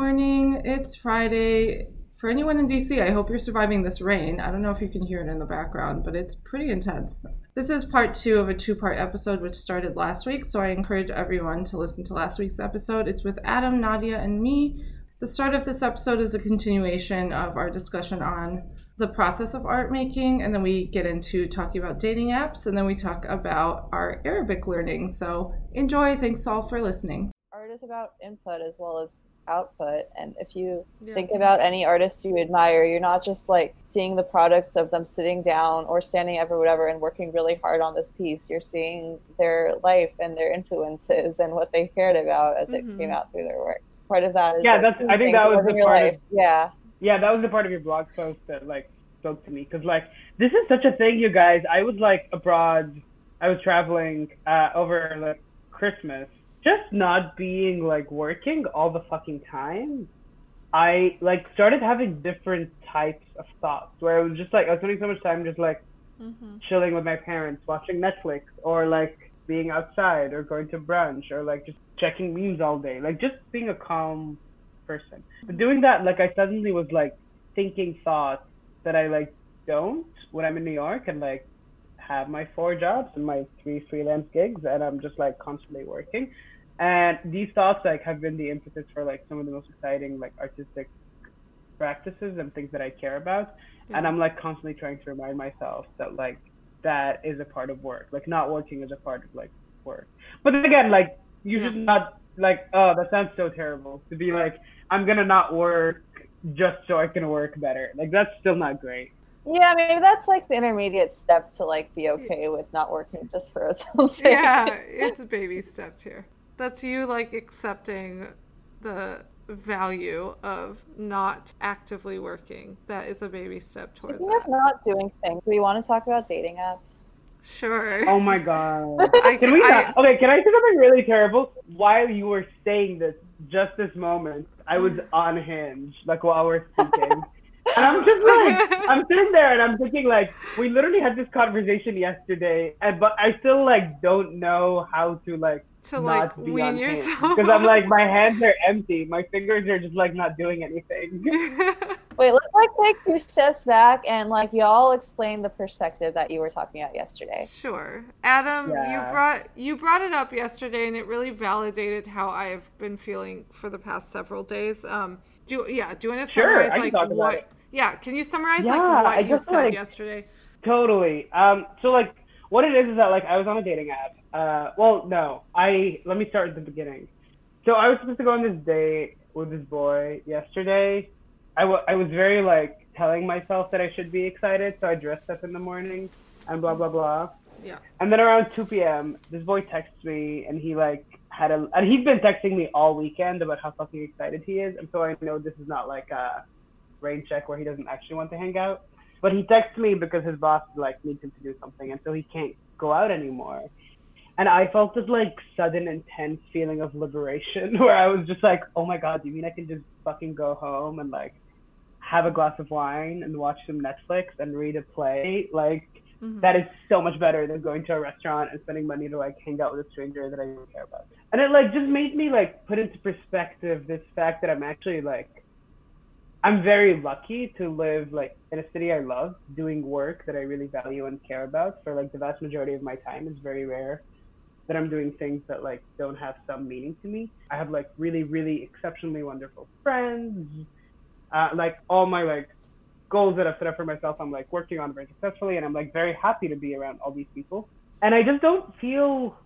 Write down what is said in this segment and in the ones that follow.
morning. It's Friday. For anyone in DC, I hope you're surviving this rain. I don't know if you can hear it in the background, but it's pretty intense. This is part two of a two part episode which started last week, so I encourage everyone to listen to last week's episode. It's with Adam, Nadia, and me. The start of this episode is a continuation of our discussion on the process of art making, and then we get into talking about dating apps, and then we talk about our Arabic learning. So enjoy. Thanks all for listening. Art is about input as well as output. And if you yeah. think about any artist you admire, you're not just like seeing the products of them sitting down or standing up or whatever and working really hard on this piece. You're seeing their life and their influences and what they cared about as mm-hmm. it came out through their work part of that is yeah that's i think that was the part life. of yeah yeah that was the part of your blog post that like spoke to me because like this is such a thing you guys i was like abroad i was traveling uh, over like christmas just not being like working all the fucking time i like started having different types of thoughts where I was just like i was spending so much time just like mm-hmm. chilling with my parents watching netflix or like being outside or going to brunch or like just checking memes all day, like just being a calm person. But doing that, like I suddenly was like thinking thoughts that I like don't when I'm in New York and like have my four jobs and my three freelance gigs and I'm just like constantly working. And these thoughts like have been the impetus for like some of the most exciting like artistic practices and things that I care about. Yeah. And mm-hmm. I'm like constantly trying to remind myself that like that is a part of work. Like not working is a part of like work. But then again, like you should not like oh that sounds so terrible to be like I'm gonna not work just so I can work better. Like that's still not great. Yeah, maybe that's like the intermediate step to like be okay with not working just for its own sake. Yeah, it's a baby steps here. That's you like accepting the value of not actively working. That is a baby step toward Speaking that. of not doing things, we want to talk about dating apps. Sure. Oh my god. I, can we? I, okay, can I say something really terrible? While you were saying this, just this moment, I was mm. on Hinge, like while we're speaking. and I'm just like, I'm sitting there and I'm thinking like, we literally had this conversation yesterday, and but I still like don't know how to like to like wean yourself because I'm like my hands are empty, my fingers are just like not doing anything. Wait, let's like take two steps back and like y'all explain the perspective that you were talking about yesterday. Sure, Adam, yeah. you brought you brought it up yesterday, and it really validated how I've been feeling for the past several days. Um, do yeah, do you want to summarize sure, like what? Yeah, can you summarize yeah, like what I you said like, yesterday? Totally. Um, so like what it is is that like I was on a dating app uh, well, no. I let me start at the beginning. So I was supposed to go on this date with this boy yesterday. I, w- I was very like telling myself that I should be excited, so I dressed up in the morning and blah blah blah. Yeah. And then around 2 p.m., this boy texts me and he like had a and he's been texting me all weekend about how fucking excited he is, and so I know this is not like a rain check where he doesn't actually want to hang out. But he texts me because his boss like needs him to do something, and so he can't go out anymore and I felt this like sudden intense feeling of liberation where I was just like, oh my god, do you mean I can just fucking go home and like have a glass of wine and watch some Netflix and read a play? Like mm-hmm. that is so much better than going to a restaurant and spending money to like hang out with a stranger that I don't care about. And it like just made me like put into perspective this fact that I'm actually like I'm very lucky to live like in a city I love, doing work that I really value and care about for like the vast majority of my time is very rare that I'm doing things that like don't have some meaning to me. I have like really, really exceptionally wonderful friends. Uh, like all my like goals that I've set up for myself, I'm like working on very successfully, and I'm like very happy to be around all these people. And I just don't feel,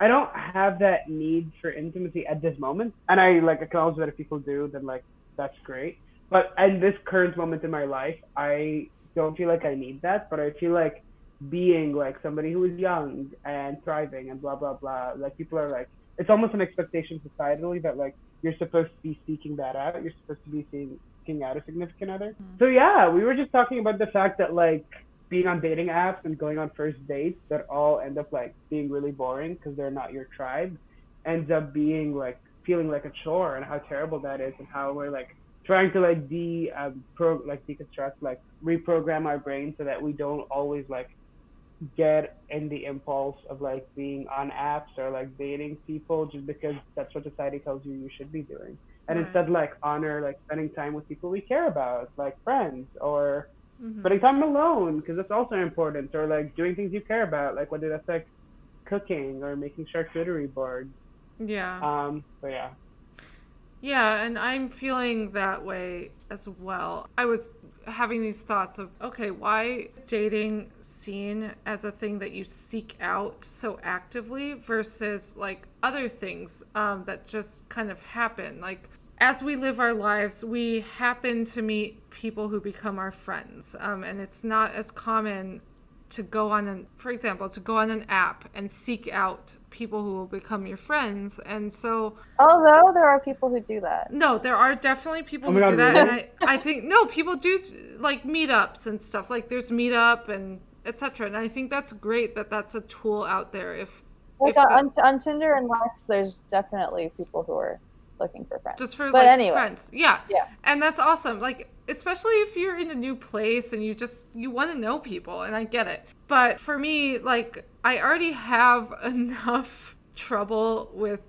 I don't have that need for intimacy at this moment. And I like acknowledge that if people do, then like that's great. But at this current moment in my life, I don't feel like I need that. But I feel like being like somebody who is young and thriving and blah blah blah. Like people are like it's almost an expectation societally that like you're supposed to be seeking that out. You're supposed to be seeking out a significant other. Mm-hmm. So yeah, we were just talking about the fact that like being on dating apps and going on first dates that all end up like being really boring because they're not your tribe ends up being like feeling like a chore and how terrible that is and how we're like trying to like de um, pro like deconstruct like reprogram our brain so that we don't always like get in the impulse of like being on apps or like dating people just because that's what society tells you you should be doing. and Right. instead like honor like spending time with people we care about, like friends or Mhm. spending time alone because that's also important or like doing things you care about like whether that's like cooking or making charcuterie boards Yeah. um so yeah Yeah, and I'm feeling that way as well. I was having these thoughts of, okay, why dating seen as a thing that you seek out so actively versus like other things um, that just kind of happen? Like, as we live our lives, we happen to meet people who become our friends. Um, and it's not as common to go on an for example to go on an app and seek out people who will become your friends and so Although there are people who do that. no, there are definitely people Oh who my do God, that, and? I, I think no, people do like meetups and stuff. Like there's meetup and etc. And I think that's great that that's a tool out there. If Like if on, the- on Tinder and Lex, there's definitely people who are looking for friends. just for But like anyway. friends, yeah, Yeah. and that's awesome. Like especially if you're in a new place and you just you want to know people, and I get it. But for me, like I already have enough trouble with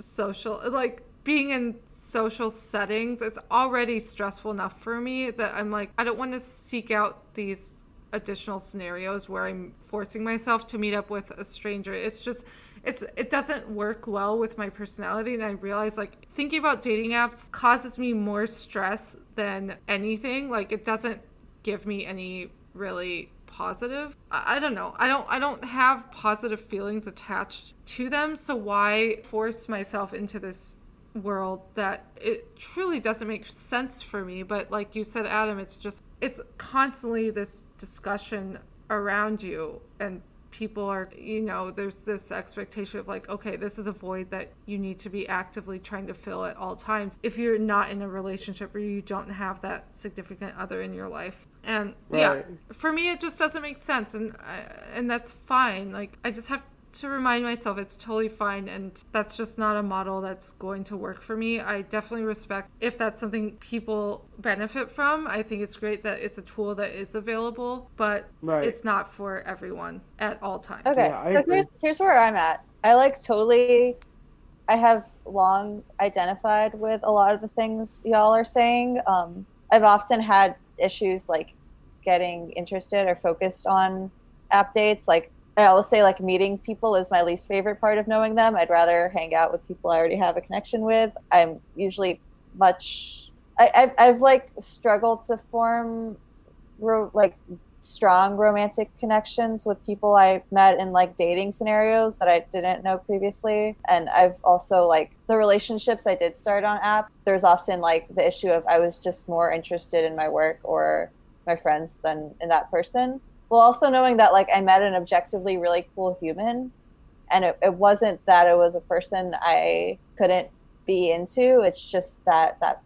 social like being in social settings it's already stressful enough for me that i'm like i don't want to seek out these additional scenarios where i'm forcing myself to meet up with a stranger. It's just it's it doesn't work well with my personality and i realize like thinking about dating apps causes me more stress than anything. Like it doesn't give me any really positive. I, I don't know. I don't i don't have positive feelings attached to them so why force myself into this world that it truly doesn't make sense for me? But like you said adam it's just it's constantly this discussion around you and people are you know there's this expectation of like okay this is a void that you need to be actively trying to fill at all times. If you're not in a relationship or you don't have that significant other in your life. And yeah for me it just doesn't make sense and I, and that's fine. Like i just have to remind myself it's totally fine and that's just not a model that's going to work for me i definitely respect if that's something people benefit from i think it's great that it's a tool that is available but Right. it's not for everyone at all times Okay, Yeah, so here's here's where I'm at. I like totally. I have long identified with a lot of the things y'all are saying. Um, I've often had issues like getting interested or focused on app dates. Like I always say, like meeting people is my least favorite part of knowing them. I'd rather hang out with people I already have a connection with. I'm usually much. I, I've, I've like struggled to form ro- like strong romantic connections with people I met in like dating scenarios that I didn't know previously. And I've also like the relationships I did start on app, there's often like the issue of I was just more interested in my work or my friends than in that person. Well, also knowing that like I met an objectively really cool human and it, it wasn't that it was a person I couldn't be into. It's just that that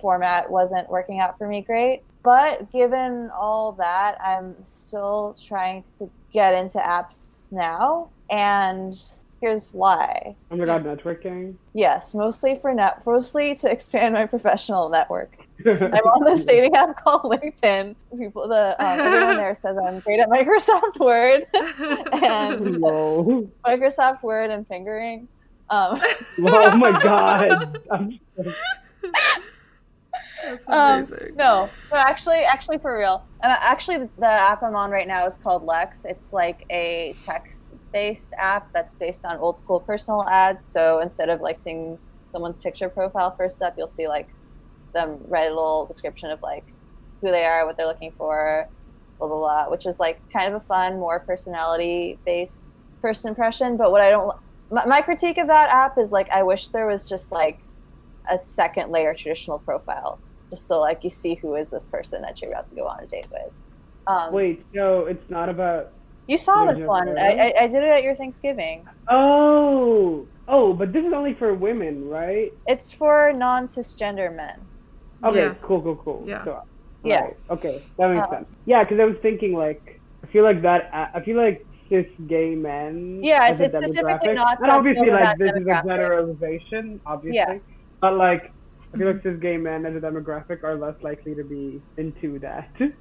format wasn't working out for me great. But given all that, I'm still trying to get into apps now. And here's why. oh my god networking Yes, mostly for net, mostly to expand my professional network. I'm on this dating app called LinkedIn. People, the um, everyone there says I'm great at Microsoft Word, and Whoa. Microsoft Word and fingering. Um, Whoa, oh my god I'm that's Um, no, no, actually, actually, for real. And actually, the, the app I'm on right now is called Lex. It's like a text-based app that's based on old school personal ads. So instead of like seeing someone's picture profile first up, you'll see like them write a little description of like who they are, what they're looking for, blah blah blah. Which is like kind of a fun, more personality-based first impression. But what I don't, my, my critique of that app is like I wish there was just like a second layer traditional profile just so like you see who is this person that you're about to go on a date with. Um, wait no, it's not about you saw this one. I. I, I did it at your Thanksgiving. oh oh but this is only for women right It's for non cisgender men. Okay Yeah. cool cool cool Yeah. so, Yeah. right, okay that makes Uh, sense yeah because i was thinking like i feel like that I feel like cis gay men Yeah, it's- it's specifically not and obviously like this is a generalization obviously Yeah. but like I feel like Mm-hmm. cis gay men as a demographic are less likely to be into that.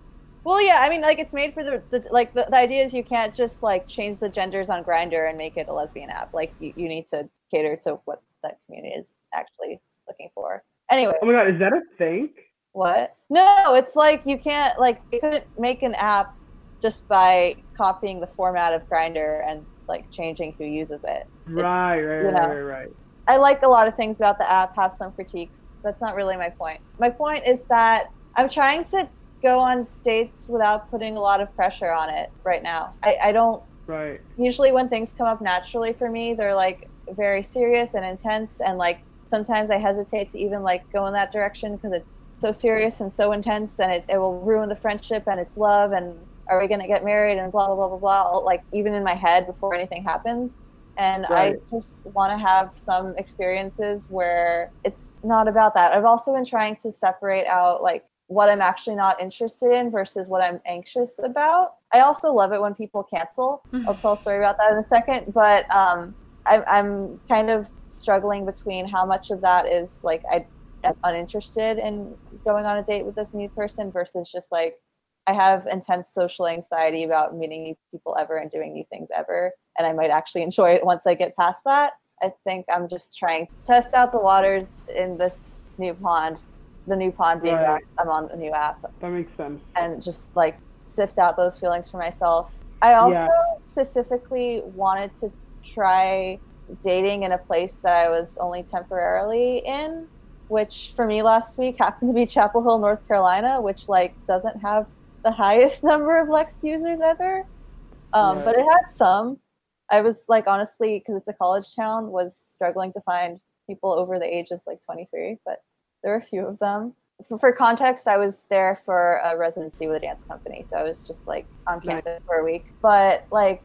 Well, yeah, I mean, like it's made for the, the like the, the idea is you can't just like change the genders on Grindr and make it a lesbian app. Like you, you need to cater to what that community is actually looking for. Anyway. Oh my god, is that a thing? What? No, it's like you can't like you couldn't make an app just by copying the format of Grindr and like changing who uses it. Right, right, right, right, right. I like a lot of things about the app, have some critiques. That's not really my point. My point is that I'm trying to go on dates without putting a lot of pressure on it right now. I, I don't right. Usually when things come up naturally for me, they're like very serious and intense and like sometimes I hesitate to even like go in that direction because it's so serious and so intense and it, it will ruin the friendship and it's love and are we going to get married and blah blah blah blah blah like even in my head before anything happens. And right. i just want to have some experiences where it's not about that. I've also been trying to separate out like what i'm actually not interested in versus what i'm anxious about. I also love it when people cancel. I'll tell a story about that in a second but um, I'm, I'm kind of struggling between how much of that is like i am uninterested in going on a date with this new person versus just like I have intense social anxiety about meeting new people ever and doing new things ever. And I might actually enjoy it once I get past that. I think I'm just trying to test out the waters in this new pond. The new pond being right. I'm on the new app. That makes sense. And just like sift out those feelings for myself. I also yeah. specifically wanted to try dating in a place that I was only temporarily in, which for me last week happened to be Chapel Hill, North Carolina, which like doesn't have the highest number of Lex users ever, um, but it had some. I was like, honestly, because it's a college town, was struggling to find people over the age of like 23, but there were a few of them. For, for context, I was there for a residency with a dance company, so I was just like on campus nice. for a week. But like,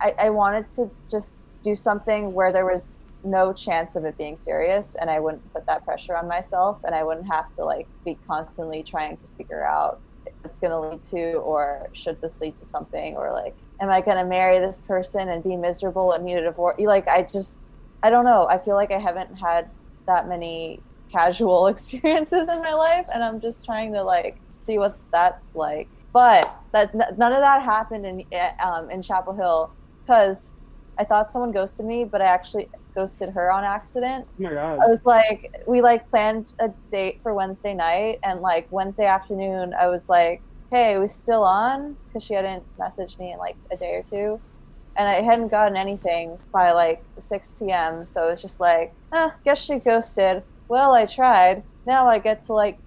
I, I wanted to just do something where there was no chance of it being serious and I wouldn't put that pressure on myself and I wouldn't have to like be constantly trying to figure out it's going to lead to or should this lead to something or like am i going to marry this person and be miserable and need a divorce? Like i just i don't know. I feel like i haven't had that many casual experiences in my life and i'm just trying to like see what that's like. But that none of that happened in eh, um, in chapel hill because i thought someone ghosted me but i actually ghosted her on accident. Oh my god. I was like, we like planned a date for Wednesday night, and like Wednesday afternoon, I was like, hey, we still on? Because she hadn't messaged me in like a day or two. And I hadn't gotten anything by like 6 p.m. So it was just like, eh, guess she ghosted. Well, I tried. Now I get to like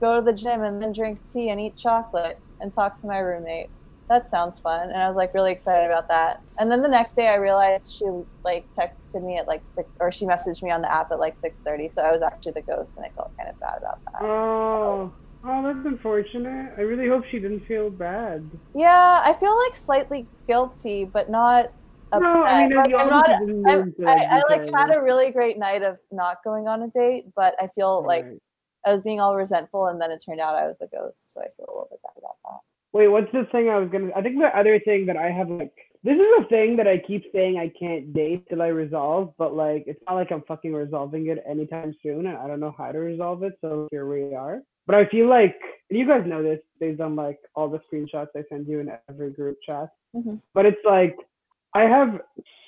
go to the gym and then drink tea and eat chocolate and talk to my roommate that sounds fun and i was like really excited about that. And then the next day i realized she like texted me at like six or she messaged me on the app at like 6.30 so i was actually the ghost and i felt kind of bad about that. Oh. Oh that's unfortunate. I really hope she didn't feel bad. Yeah i feel like slightly guilty but not upset. No, I mean, like, I'm not, I, I, I, like had a really great night of not going on a date, but I feel like I was being all resentful, and then it turned out I was the ghost, so I feel a little bit bad about that. Wait, what's the thing I was gonna? I think the other thing that I have like this is a thing that I keep saying I can't date till I resolve, but like it's not like I'm fucking resolving it anytime soon, and I don't know how to resolve it. So here we are. But I feel like you guys know this based on like all the screenshots I send you in every group chat. Mm-hmm. But it's like I have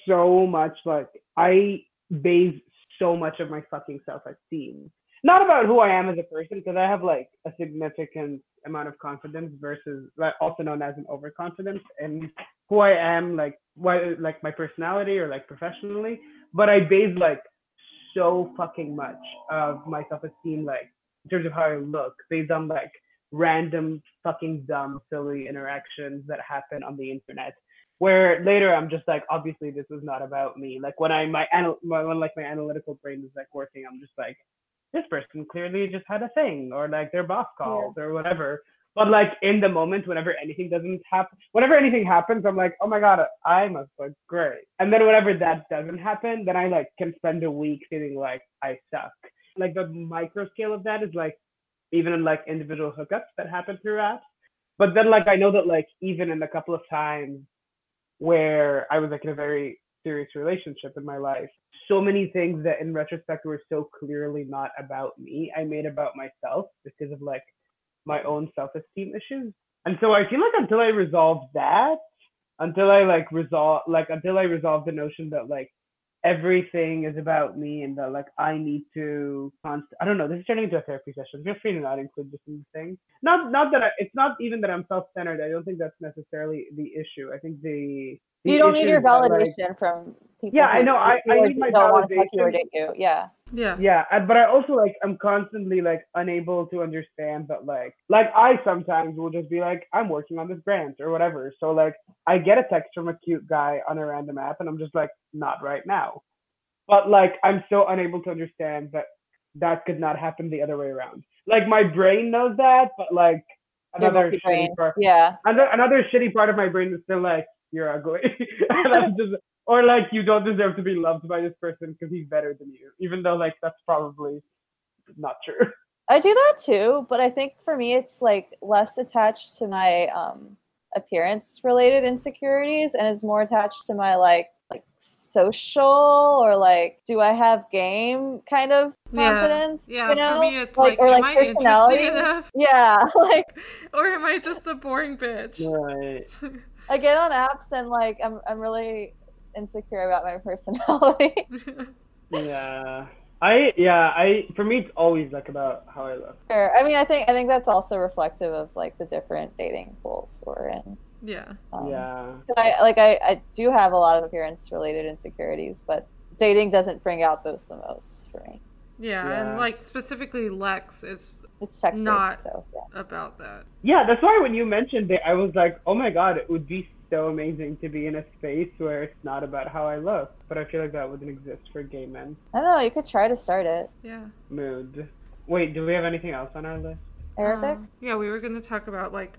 so much like I base so much of my fucking self esteem not about who I am as a person because I have like a significant amount of confidence versus also known as an overconfidence and who I am like what like my personality or like professionally. But I base like so fucking much of my self-esteem like in terms of how I look based on like random fucking dumb silly interactions that happen on the internet where later I'm just like obviously this was not about me. Like when I my, anal- when like my analytical brain is like working I'm just like this person clearly just had a thing or like their boss called yeah. or whatever. But like in the moment, whenever anything doesn't happen, whenever anything happens, I'm like, oh my god, I must look great. And then whenever that doesn't happen, then I like can spend a week feeling like I suck. Like the micro scale of that is like even in like individual hookups that happen through apps. But then like I know that like even in a couple of times where I was like in a very serious relationship in my life, so many things that in retrospect were so clearly not about me, I made about myself because of like my own self-esteem issues. And so I feel like until I resolve that, until I like resolve like until I resolve the notion that like everything is about me and that like I need to const- I don't know. This is turning into a therapy session. Feel free to not include this in the thing. Not not that I, it's not even that I'm self centered. I don't think that's necessarily the issue. I think the, the you don't need your is that, validation like- from people. Yeah, I know. I- I need my don't want to fuck you you. Yeah. Yeah. yeah but i also like i'm constantly like unable to understand that like like i sometimes will just be like i'm working on this grant or whatever so like i get a text from a cute guy on a random app and i'm just like not right now but like i'm so unable to understand that that could not happen the other way around like my brain knows that but like another shitty brain. part Yeah. another, another shitty part of my brain is still like you're ugly and i'm just or like you don't deserve to be loved by this person because he's better than you even though like that's probably not true I do that too, but I think for me it's like less attached to my um appearance related insecurities and is more attached to my like like social or like do I have game kind of confidence. Yeah, you know? for me it's like, or am like I personality. interesting enough? Yeah, like Or am I just a boring bitch? right I get on apps and like I'm I'm really insecure about my personality. yeah i yeah i for me it's always like about how i look sure. I mean I think I think that's also reflective of like the different dating pools we're in. yeah. Um, yeah I like I, I do have a lot of appearance related insecurities, but dating doesn't bring out those the most for me. Yeah, Yeah. and like specifically Lex is It's text Not- so yeah. about that. yeah that's why when you mentioned it i was like oh my god it would be so amazing to be in a space where it's not about how i look but i feel like that wouldn't exist for gay men I don't know. You could try to start it. Yeah. mood wait do we have anything else on our list Arabic. Um, yeah, we were going to talk about like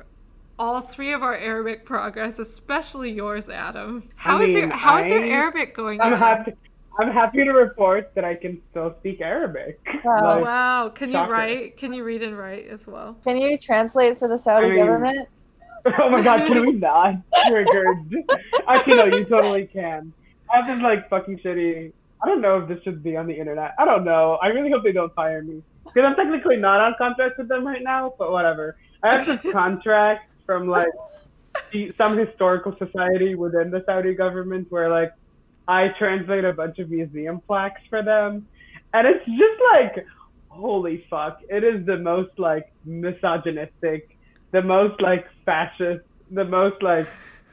all three of our Arabic progress, especially yours, Adam. How is your mean, How is your I- Arabic going? i'm Adam? happy i'm happy to report that i can still speak arabic Wow. Oh, wow, can you Shocker. write? Can you read and write as well? Can you translate for the Saudi I mean- government? oh my god, can we not? Triggered. Actually, no, you totally can. I have this like fucking shitty. I don't know if this should be on the internet. I don't know. I really hope they don't fire me because I'm technically not on contract with them right now. But whatever. I have this contract from like some historical society within the Saudi government where like I translate a bunch of museum plaques for them, and it's just like holy fuck! It is the most like misogynistic the most like fascist, the most like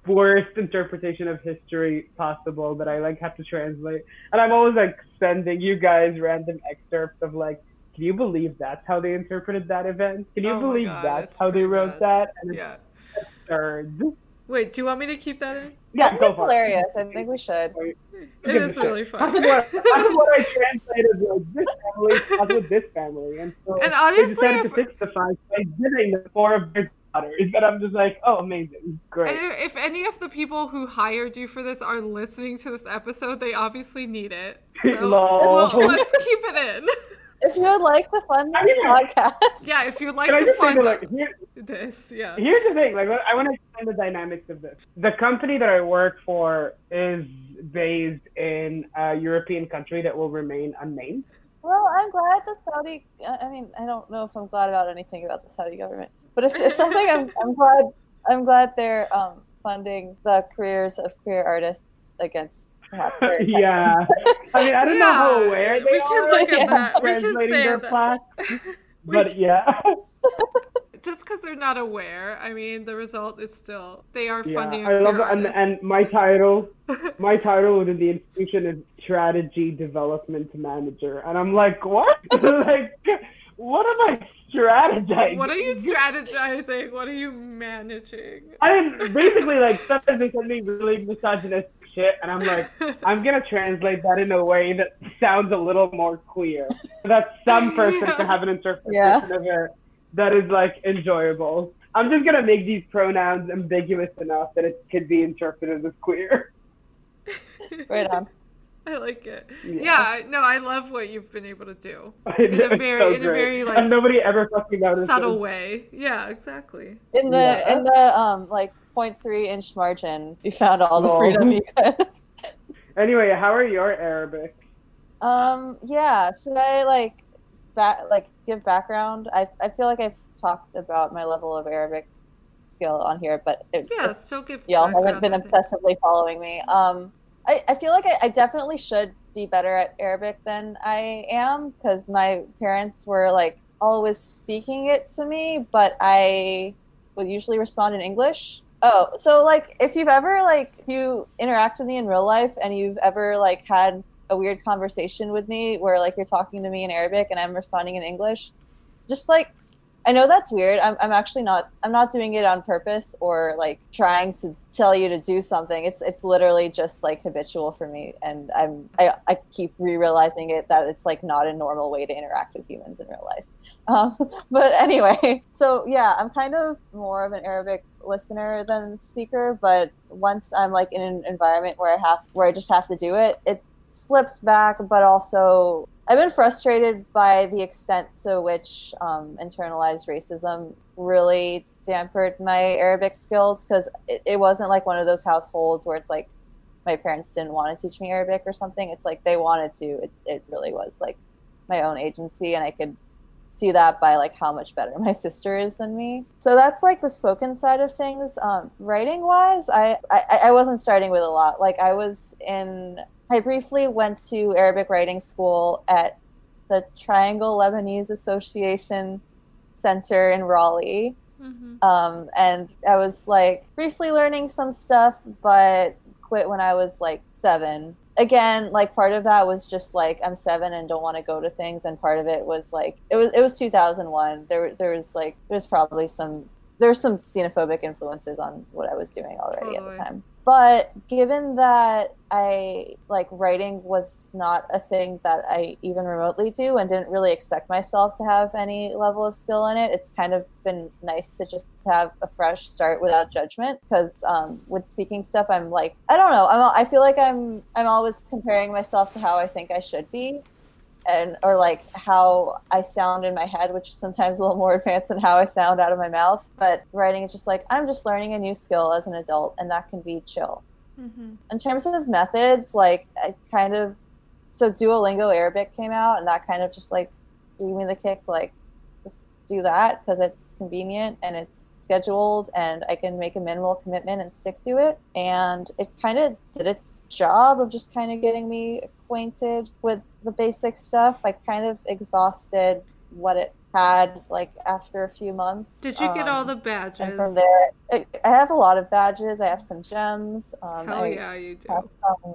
worst interpretation of history possible that I like have to translate. And I'm always like sending you guys random excerpts of like, can you believe that's how they interpreted that event? Can you Oh believe God, that's it's how they wrote bad. that? And it's Yeah. absurd. Wait, do you want me to keep that in? Yeah, think go it's for hilarious. I think we should. It Give is a shit. really Half funny. of what, half of what I translated was this family, half with this family, and so And they honestly, decided if- to fix the five by giving the four of their daughters. And I'm just like, oh, amazing, great. And if any of the people who hired you for this are listening to this episode, they obviously need it. So Lol. well, let's keep it in. If you would like to fund I this mean- podcast, Yeah, if you'd like Can to fund that, like, here, this, yeah. Here's the thing, like I want to explain the dynamics of this. The company that I work for is based in a European country that will remain unnamed. Well, I'm glad the Saudi. I mean, I don't know if I'm glad about anything about the Saudi government, but if, if something, I'm, I'm glad. I'm glad they're um, funding the careers of queer artists against yeah, I mean I don't know how aware they we can are look at Yeah. that. We can translating say their that. plaques, We but yeah, just because they're not aware, I mean, the result is still they are yeah. funding. I love it, and and my title, my title within the institution is strategy development manager, and I'm like, what? like, what am I strategizing? what are you strategizing? What are you managing? I'm basically like sometimes they send me really misogynistic shit, and I'm like, I'm gonna translate that in a way that sounds a little more queer, so that some person Yeah. can have an interpretation Yeah. of it that is like enjoyable. I'm just gonna make these pronouns ambiguous enough that it could be interpreted as queer. Right on. I like it. Yeah. Yeah, no, I love what you've been able to do in a very- in a very, like, and nobody ever fucking noticed. subtle way. Yeah, exactly. In the Yeah. in the um like 0.3 inch margin, you found all the freedom you could. Anyway, how are your Arabic? Um, yeah. Should I like back like give background? I I feel like I've talked about my level of Arabic skill on here, but it, Yeah, still give. y'all haven't been obsessively following me. Um, I, I feel like I, I definitely should be better at Arabic than I am because my parents were like always speaking it to me, but I would usually respond in English. Oh, so like if you've ever like if you interact with me in real life and you've ever like had a weird conversation with me where like you're talking to me in Arabic and I'm responding in English, just like I know that's weird. I'm, I'm actually not I'm not doing it on purpose or like trying to tell you to do something. It's it's literally just like habitual for me and I'm I, I keep re-realizing it that it's like not a normal way to interact with humans in real life. Um, but anyway, so yeah, I'm kind of more of an Arabic listener than speaker, but once I'm like in an environment where I have where I just have to do it, it slips back, but also I've been frustrated by the extent to which um, internalized racism really dampened my Arabic skills because it, it wasn't like one of those households where it's like my parents didn't want to teach me Arabic or something. It's like they wanted to. It, it really was like my own agency, and I could see that by like how much better my sister is than me. So that's like the spoken side of things. Um, writing wise, I, I I wasn't starting with a lot. Like I was in. I briefly went to Arabic writing school at the Triangle Lebanese Association Center in Raleigh. Mm-hmm. Um, and I was like briefly learning some stuff, but quit when I was like seven again like part of that was just like i'm seven and don't want to go to things and part of it was like it was it was 2001 there there was like there's probably some there's some xenophobic influences on what i was doing already at the time but given that I like writing was not a thing that I even remotely do and didn't really expect myself to have any level of skill in it, it's kind of been nice to just have a fresh start without judgment. Because um, with speaking stuff, I'm like, I don't know, I'm, I feel like I'm I'm always comparing myself to how I think I should be, and or like how I sound in my head, which is sometimes a little more advanced than how I sound out of my mouth. But writing is just like I'm just learning a new skill as an adult, and that can be chill. Mm-hmm. In terms of methods, like I kind of so Duolingo Arabic came out, and that kind of just like gave me the kick to like just do that because it's convenient and it's scheduled, and I can make a minimal commitment and stick to it. And it kind of did its job of just kind of getting me acquainted with the basic stuff. I kind of exhausted what it had like after a few months. Did you get all um, the badges? And from there, I, I have a lot of badges. I have some gems. Um, Hell I yeah, you do. Have some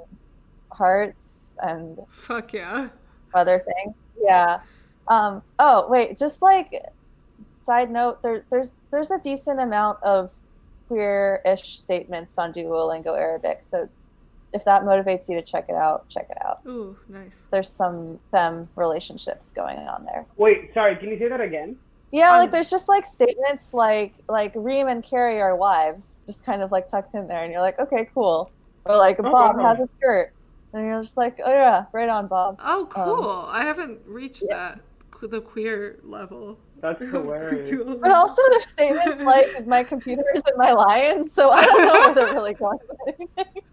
hearts and fuck yeah, other things. Yeah. Um. Oh wait, just like side note, there, there's there's a decent amount of queer-ish statements on Duolingo Arabic, so if that motivates you to check it out, check it out. Ooh, nice. There's some fem relationships going on there. Wait, sorry, can you say that again? Yeah, um, like there's just like statements like like Reem and Carrie are wives, just kind of like tucked in there, and you're like, okay, cool. Or like oh, Bob has a skirt, and you're just like, oh yeah, right on, Bob. Oh, um, cool. Um, I haven't reached yeah. that the queer level. That's hilarious. but also there's statements like my computer isn't my lion, so I don't know where they're really going with anything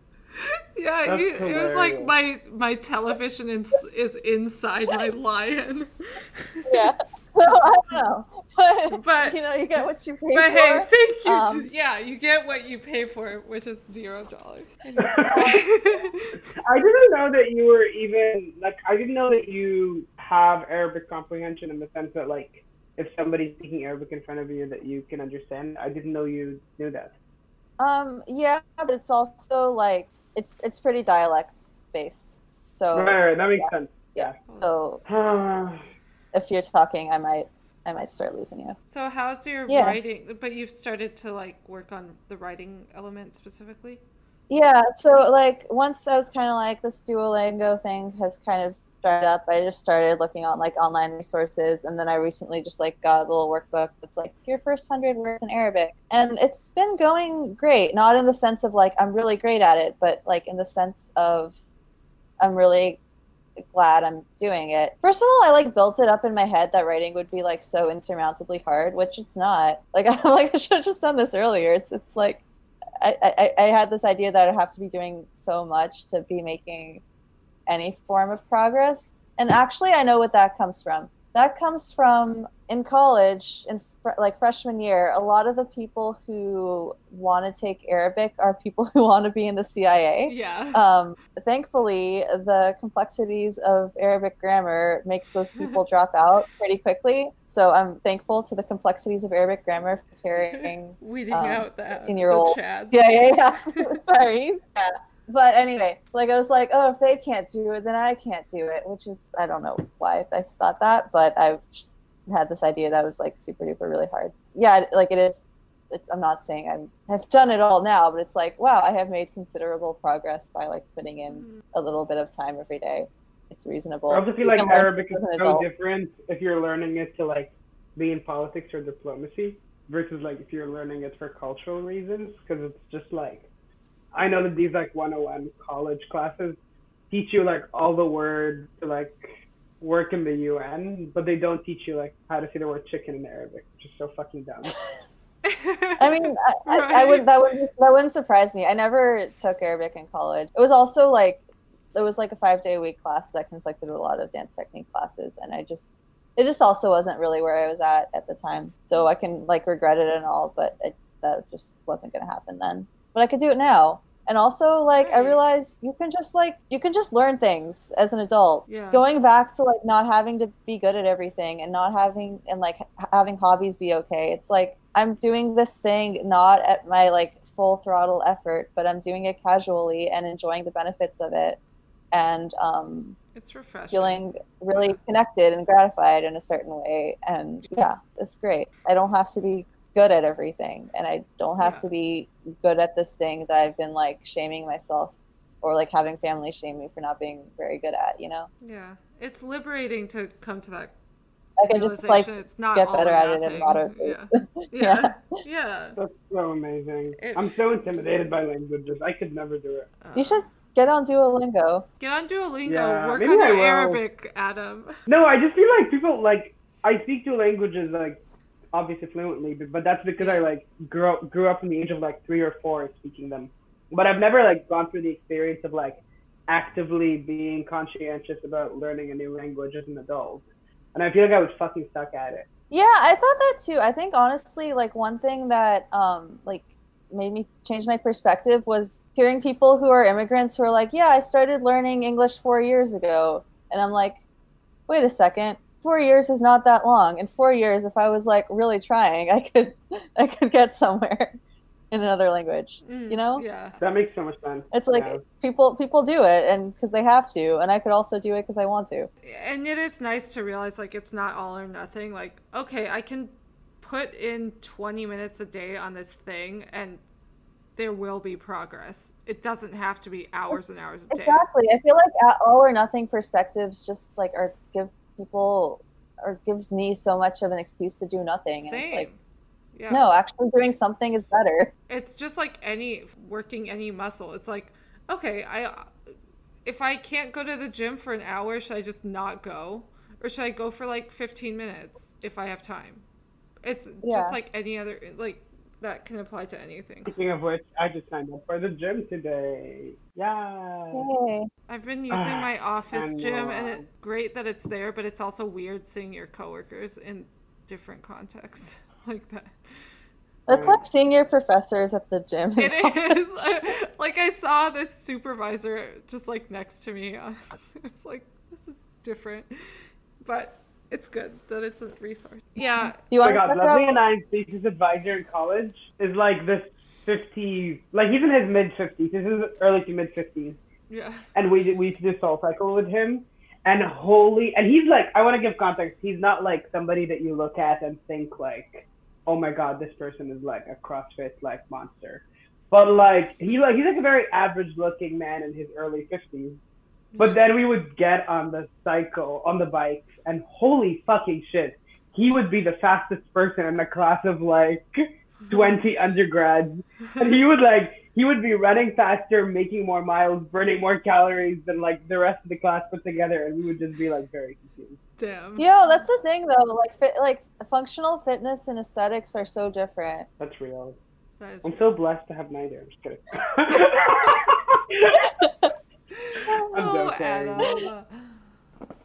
yeah, you, it was like my my television is, is inside my lion. yeah. So I don't know. But, but, you know, you get what you pay but for. But hey, thank you. Um, yeah, you get what you pay for, which is zero dollars. I didn't know that you were even like I didn't know that you have Arabic comprehension in the sense that like if somebody's speaking Arabic in front of you that you can understand. I didn't know you knew that. Um, yeah, but it's also like it's it's pretty dialect based. So right, right. that makes yeah. sense. Yeah. So if you're talking, I might I might start losing you. So how's your yeah. writing? But you've started to like work on the writing element specifically. Yeah. So like once I was kind of like this Duolingo thing has kind of started up, I just started looking on like online resources, and then I recently just like got a little workbook that's like your first hundred words in Arabic, and it's been going great. Not in the sense of like I'm really great at it, but like in the sense of I'm really glad I'm doing it. First of all, I like built it up in my head that writing would be like so insurmountably hard, which it's not. Like I'm like I should have just done this earlier. It's it's like I, I, I had this idea that I'd have to be doing so much to be making any form of progress. And actually, I know what that comes from. That comes from in college, in fr- like freshman year, a lot of the people who want to take Arabic are people who want to be in the CIA. Yeah. Um, thankfully, the complexities of Arabic grammar makes those people drop out pretty quickly. So I'm thankful to the complexities of Arabic grammar for tearing Weeding um, out that 15-year-old the Chads. CIA aspiraries. Yeah. But anyway, like I was like, oh, if they can't do it, then I can't do it, which is I don't know why I thought that, but I just had this idea that was like super duper really hard. Yeah, like it is. It's. I'm not saying I'm. I've done it all now, but it's like wow, I have made considerable progress by like putting in Mhm. a little bit of time every day. It's reasonable. I also feel like can learn Arabic this is so adult. different if you're learning it to like be in politics or diplomacy versus like if you're learning it for cultural reasons because it's just like I know that these like 101 college classes teach you like all the words to like work in the UN, but they don't teach you like how to say the word chicken in Arabic, which is so fucking dumb. I mean, I, I, I would that would that wouldn't surprise me. I never took Arabic in college. It was also like it was like a five day a week class that conflicted with a lot of dance technique classes, and I just it just also wasn't really where I was at at the time. So I can like regret it and all, but it, that just wasn't going to happen then. But I could do it now. And also, like, I Right. realized you can just like you can just learn things as an adult yeah. going back to like not having to be good at everything and not having and like having hobbies be okay it's like i'm doing this thing not at my like full throttle effort but i'm doing it casually and enjoying the benefits of it and um, it's refreshing. feeling really connected and gratified in a certain way and yeah it's great i don't have to be good at everything and i don't have Yeah. to be good at this thing that i've been like shaming myself or like having family shame me for not being very good at you know Yeah. It's liberating to come to that I can just like realization. it's not get all better or at it in nothing. modern Yeah. days. Yeah. Yeah. That's so amazing. It- I'm so intimidated by languages. I could never do it. Uh, You should get on Duolingo. get on Duolingo. Yeah, work maybe on I your will. Arabic, Adam. No, I just feel like people like I speak two languages like obviously fluently, but, but that's because I like grew up grew up from the age of like three or four speaking them. But I've never like gone through the experience of like actively being conscientious about learning a new language as an adult. And I feel like I was fucking stuck at it. Yeah, I thought that too. I think honestly, like one thing that um like made me change my perspective was hearing people who are immigrants who are like, "Yeah, I started learning English 4 years ago." And I'm like, "Wait a second. 4 years is not that long. In 4 years if I was like really trying, I could I could get somewhere in another language." Mm, You know? Yeah. That makes so much sense. It's like Yeah. people people do it and cuz they have to, and I could also do it cuz I want to. And it is nice to realize like it's not all or nothing. Like, okay, I can put in 20 minutes a day on this thing and there will be progress. It doesn't have to be hours and hours a day. Exactly. I feel like at all or nothing perspectives just like are give people or gives me so much of an excuse to do nothing. And it's Same. like, yeah. no, actually doing something is better. it's just like any working any muscle it's like okay i if i can't go to the gym for an hour should i just not go or should i go for like 15 minutes if i have time it's Yeah. just like any other like that can apply to anything Speaking of which, I just signed up for the gym today. Yeah. Yay. i've been using Ah, my office I gym and know. it's great that it's there but it's also weird seeing your coworkers in different contexts like that That's Right. like senior professors at the gym. in It like I saw this supervisor just like next to me. It's like this is different, but it's good that it's a resource. Yeah, you Oh want my to god, talk Leslie about and I's thesis advisor in college is like this 50, like he's in his mid 50s, he's in his early to mid 50s. yeah, And we did, we used to do Soul Cycle with him. And holy, and he's like, I want to give context. He's not like somebody that you look at and think like, oh my god, this person is like a CrossFit like monster. But like, he like, he's like a very average looking man in his early 50s. But then we would get on the cycle, on the bikes, and holy fucking shit, he would be the fastest person in the class of like 20 undergrads. And he would like, he would be running faster, making more miles, burning more calories than like the rest of the class put together. And we would just be like very confused. damn. Yo, that's the thing though. Like, fit, like functional fitness and aesthetics are so different. That's real. That is I'm so blessed to have neither. I'm just kidding. I'm oh, joking. Adam. Um,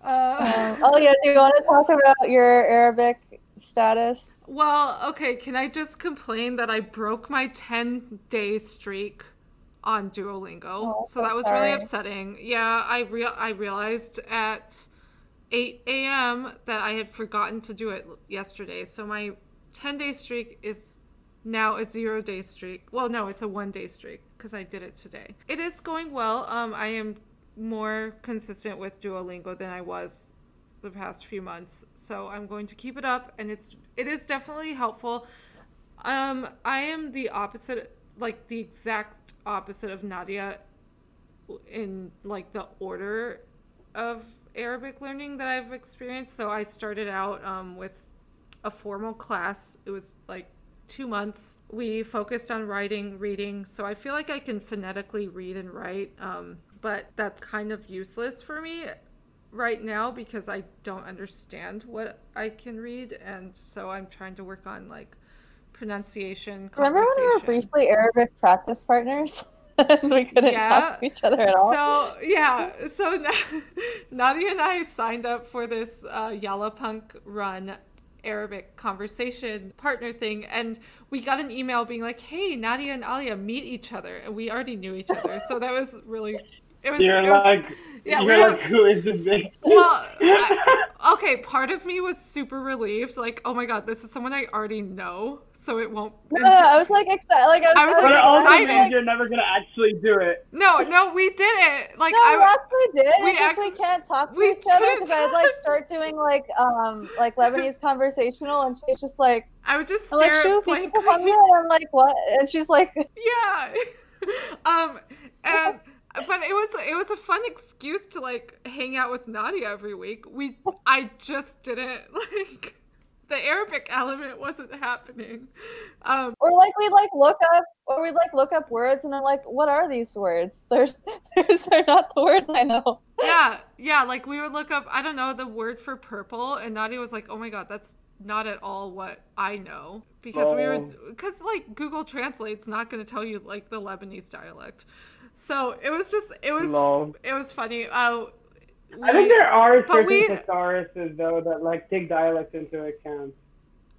Uh, oh yeah, do you want to talk about your Arabic status? Well, okay, can I just complain that I broke my 10 day streak on Duolingo? Oh, so that was sorry. really upsetting. Yeah, I real I realized at 8 a.m. that I had forgotten to do it yesterday. So my 10 day streak is now a zero day streak. Well, no, it's a one day streak because I did it today. It is going well. Um, I am more consistent with Duolingo than I was the past few months. So I'm going to keep it up and it's it is definitely helpful. Um I am the opposite like the exact opposite of Nadia in like the order of Arabic learning that I've experienced. So I started out um, with a formal class. It was like two months. We focused on writing, reading. So I feel like I can phonetically read and write. Um, but that's kind of useless for me right now because I don't understand what I can read. And so I'm trying to work on like pronunciation. Remember when we were briefly Arabic practice partners? and we couldn't Yeah. talk to each other at all. So yeah, so Nadia and I signed up for this uh, Yalla Punk run Arabic conversation partner thing, and we got an email being like, "Hey, Nadia and Alia meet each other," and we already knew each other, so that was really. It was, You're it was like, yeah, you're were- like, who is this bitch? well, I- okay. Part of me was super relieved, like, oh my god, this is someone I already know, so it won't. no, no, no, I was like excited. Like I was, I was, but like, it also excited. means you're never gonna actually do it. No, no, we did it. Like no, I, we actually did. we It's just act- we can't talk to each other because I'd like start doing like um like Lebanese conversational, and she's just like, I would just I'm like, stare "Shoo, at people blank. come here," and I'm like, "What?" And she's like, yeah um and but it was it was a fun excuse to like hang out with nadia every week we i just didn't like the arabic element wasn't happening um or like we like look up, or we like look up words, and I'm like, "What are these words?" There's, there's, they're not the words I know. yeah yeah like we would look up i don't know the word for purple and nadia was like oh my god that's not at all what i know because we were Oh. because like google translate's not going to tell you like the lebanese dialect so it was just it was Lol. it was funny uh I think there are certain we- thesauruses though that like take dialect into account.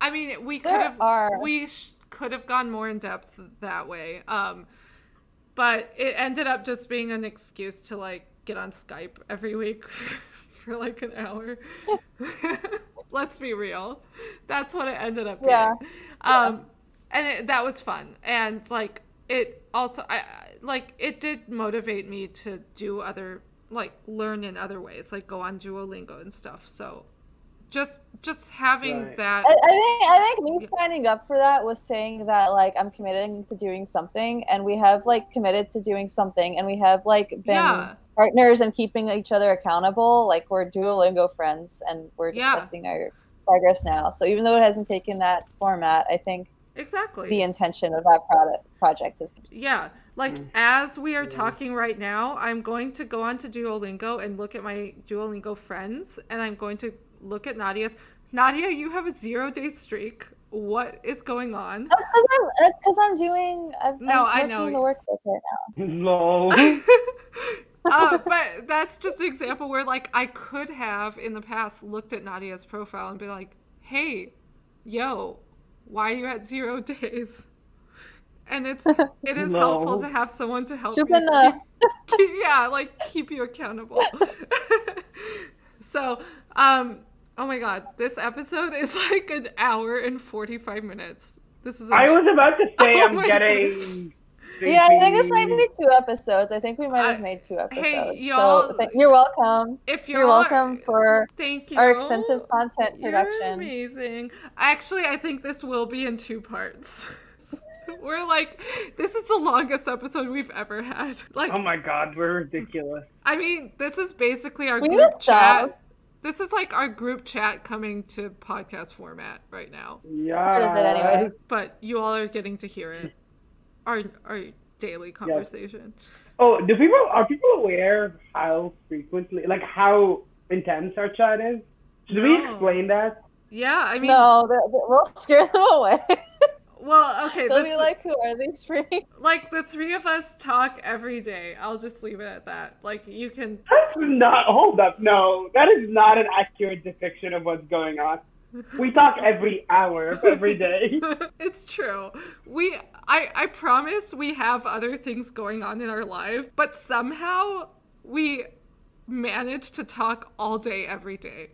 I mean, we could have we sh- could have gone more in depth that way. Um, but it ended up just being an excuse to like get on Skype every week for like an hour. Let's be real. That's what it ended up being. Yeah. Um, and it, that was fun. And like it also I I- like it did motivate me to do other like learn in other ways, like go on Duolingo and stuff. So just just having Right. that I, I think I think me Yeah. signing up for that was saying that like I'm committing to doing something, and we have like committed to doing something, and we have like been Yeah. partners and keeping each other accountable. Like we're Duolingo friends, and we're Yeah. discussing our progress now. So even though it hasn't taken that format, I think exactly the intention of that product project is Yeah, like Mm. as we are Yeah. talking right now, I'm going to go on to Duolingo and look at my Duolingo friends, and I'm going to look at Nadia's. Nadia, you have a zero day streak. What is going on? that's because I'm that's because I'm doing. I've, No, I I'm know. working the workbook right now. Lol. uh, but that's just an example where, like, I could have in the past looked at Nadia's profile and be like, "Hey, yo, why are you at zero days?" And it's it is helpful to have someone to help Should've you been, keep- yeah, like keep you accountable. so, um, oh my god, this episode is like an hour and forty five minutes. This is I was about to say Oh I'm my getting. Yeah, I think this might be two episodes. I think we might have I- made two episodes. hey, y'all- th- you're welcome. if you're, You're welcome for Thank you. our extensive content You're production. amazing. Actually, I think this will be in two parts. We're like, this is the longest episode we've ever had. Like, Oh my god, we're ridiculous. I mean, this is basically our We group to stop. chat. This is like our group chat coming to podcast format right now. Yeah. of it anyway. But you all are getting to hear it. Our our daily conversation. Oh, do people are people aware of how frequently, like how intense our chat is? Should we explain that? Yeah, I mean, no, they're- they're- we'll scare them away. well, okay, They'll be like, "Who are these freaks?" like the three of us talk every day. I'll just leave it at that. Like you can That's not. Hold up. No, that is not an accurate depiction of what's going on. We talk every hour of every day. it's true. We I I promise we have other things going on in our lives, but somehow we manage to talk all day every day.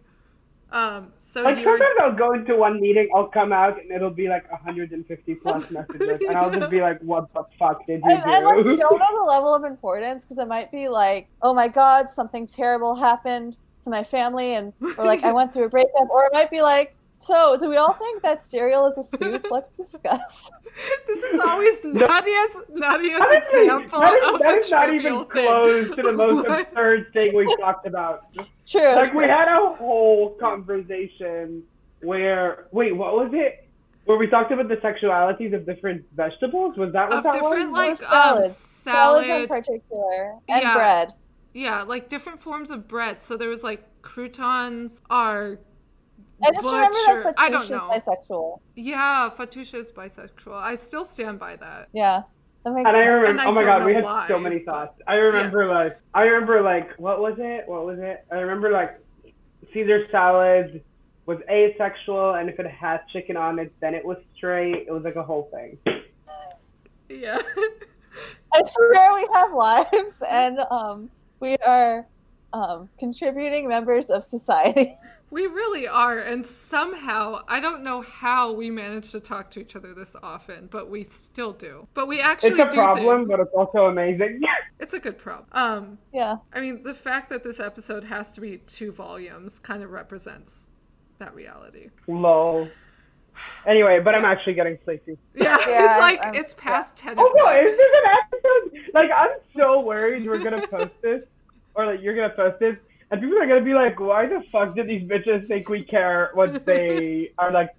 Um, so like you're... sometimes I'll go into one meeting, I'll come out and it'll be like 150 plus messages, and I'll just be like, "What the fuck did you and, do?" And like, don't know the level of importance because it might be like, "Oh my god, something terrible happened to my family," and or like, "I went through a breakup," or it might be like, "So, do we all think that cereal is a soup? Let's discuss." this is always Nadia's Nadia's example that is, of that not even thing. close to the most What? absurd thing we've talked about. True. Like we had a whole conversation where wait, what was it? Where we talked about the sexualities of different vegetables? Was that what Of that different was? like was um, salads. salad, Salads in particular, and Yeah. bread. yeah, like different forms of bread. So there was like croutons are I just remember butcher- that I Fatouche don't is bisexual. Yeah, Fatusha is bisexual. I still stand by that. Yeah, that makes And I remember, And I oh my god, we had why, so many thoughts. I remember like, I remember like, what was it? What was it? I remember like, Caesar salad was asexual, and if it had chicken on it, then it was straight. It was like a whole thing. Yeah. I swear we have lives, and um, we are um, contributing members of society. we really are. And somehow, I don't know how we manage to talk to each other this often, but we still do. But we actually It's a do problem, things. but it's also amazing. It's a good problem. Um, Yeah. I mean, the fact that this episode has to be two volumes kind of represents that reality. Lol. Anyway, but I'm actually getting sleepy. Yeah, Yeah, it's like I'm- it's past ten. Also, o'clock. is this an episode? Like, I'm so worried we're gonna post this, or like you're gonna post this, and people are gonna be like, "Why the fuck did these bitches think we care what they are like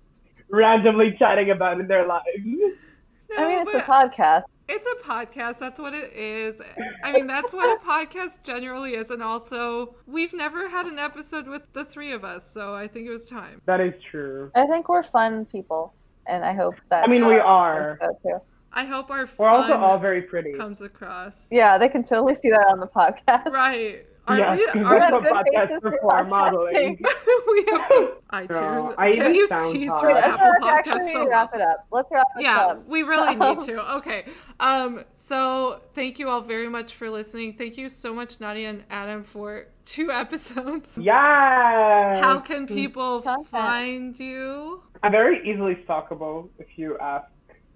randomly chatting about in their lives?" No, I mean, it's a podcast. It's a podcast. That's what it is. I mean, that's what a podcast generally is. And also, we've never had an episode with the three of us, so I think it was time. That is true. I think we're fun people, and I hope that. I mean, we are. thinks So too. I hope our We're also fun all very pretty. comes across. Yeah, they can totally see that on the podcast. Right. Are yeah, we? Are that's have what good podcasts faces for before podcasting. modeling. we have iTunes. No, I Can you see through Wait, Apple Edward, Podcasts actually, so wrap it up. Let's wrap this yeah, up. Yeah, we really need to. Okay. Um, so thank you all very much for listening. Thank you so much, Nadia and Adam, for two episodes. Yeah. How can people Content. find you? I'm very easily stalkable if you ask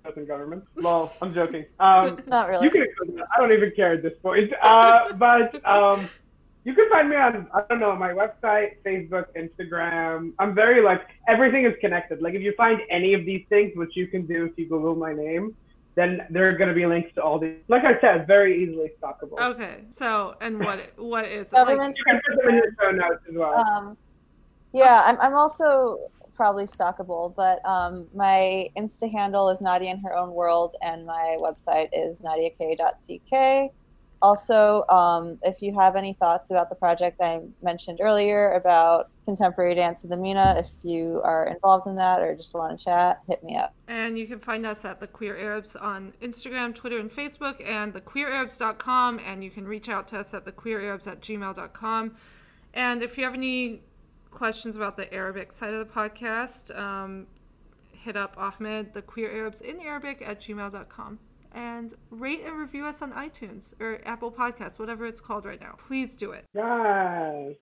certain governments. Lol, I'm joking. Um, Not really. You can. I don't even care at this point. Uh, but um, you can find me on I don't know my website, Facebook, Instagram. I'm very like everything is connected. Like if you find any of these things, which you can do if you Google my name, then there are gonna be links to all these. Like I said, very easily stalkable. Okay. So, and what what is it? Like, You can put them in your show notes as well. Um, yeah, I'm, I'm also probably stalkable, but um, my Insta handle is Nadia in her own world, and my website is nadiak.tk. Also, um, if you have any thoughts about the project I mentioned earlier about contemporary dance in the MENA, if you are involved in that or just want to chat, hit me up. And you can find us at the Queer Arabs on Instagram, Twitter, and Facebook, and thequeerarabs.com. And you can reach out to us at thequeerarabs at gmail.com. And if you have any questions about the Arabic side of the podcast, um, hit up Ahmed, the Queer Arabs in Arabic at gmail.com. And rate and review us on iTunes or Apple Podcasts, whatever it's called right now. Please do it. Yes.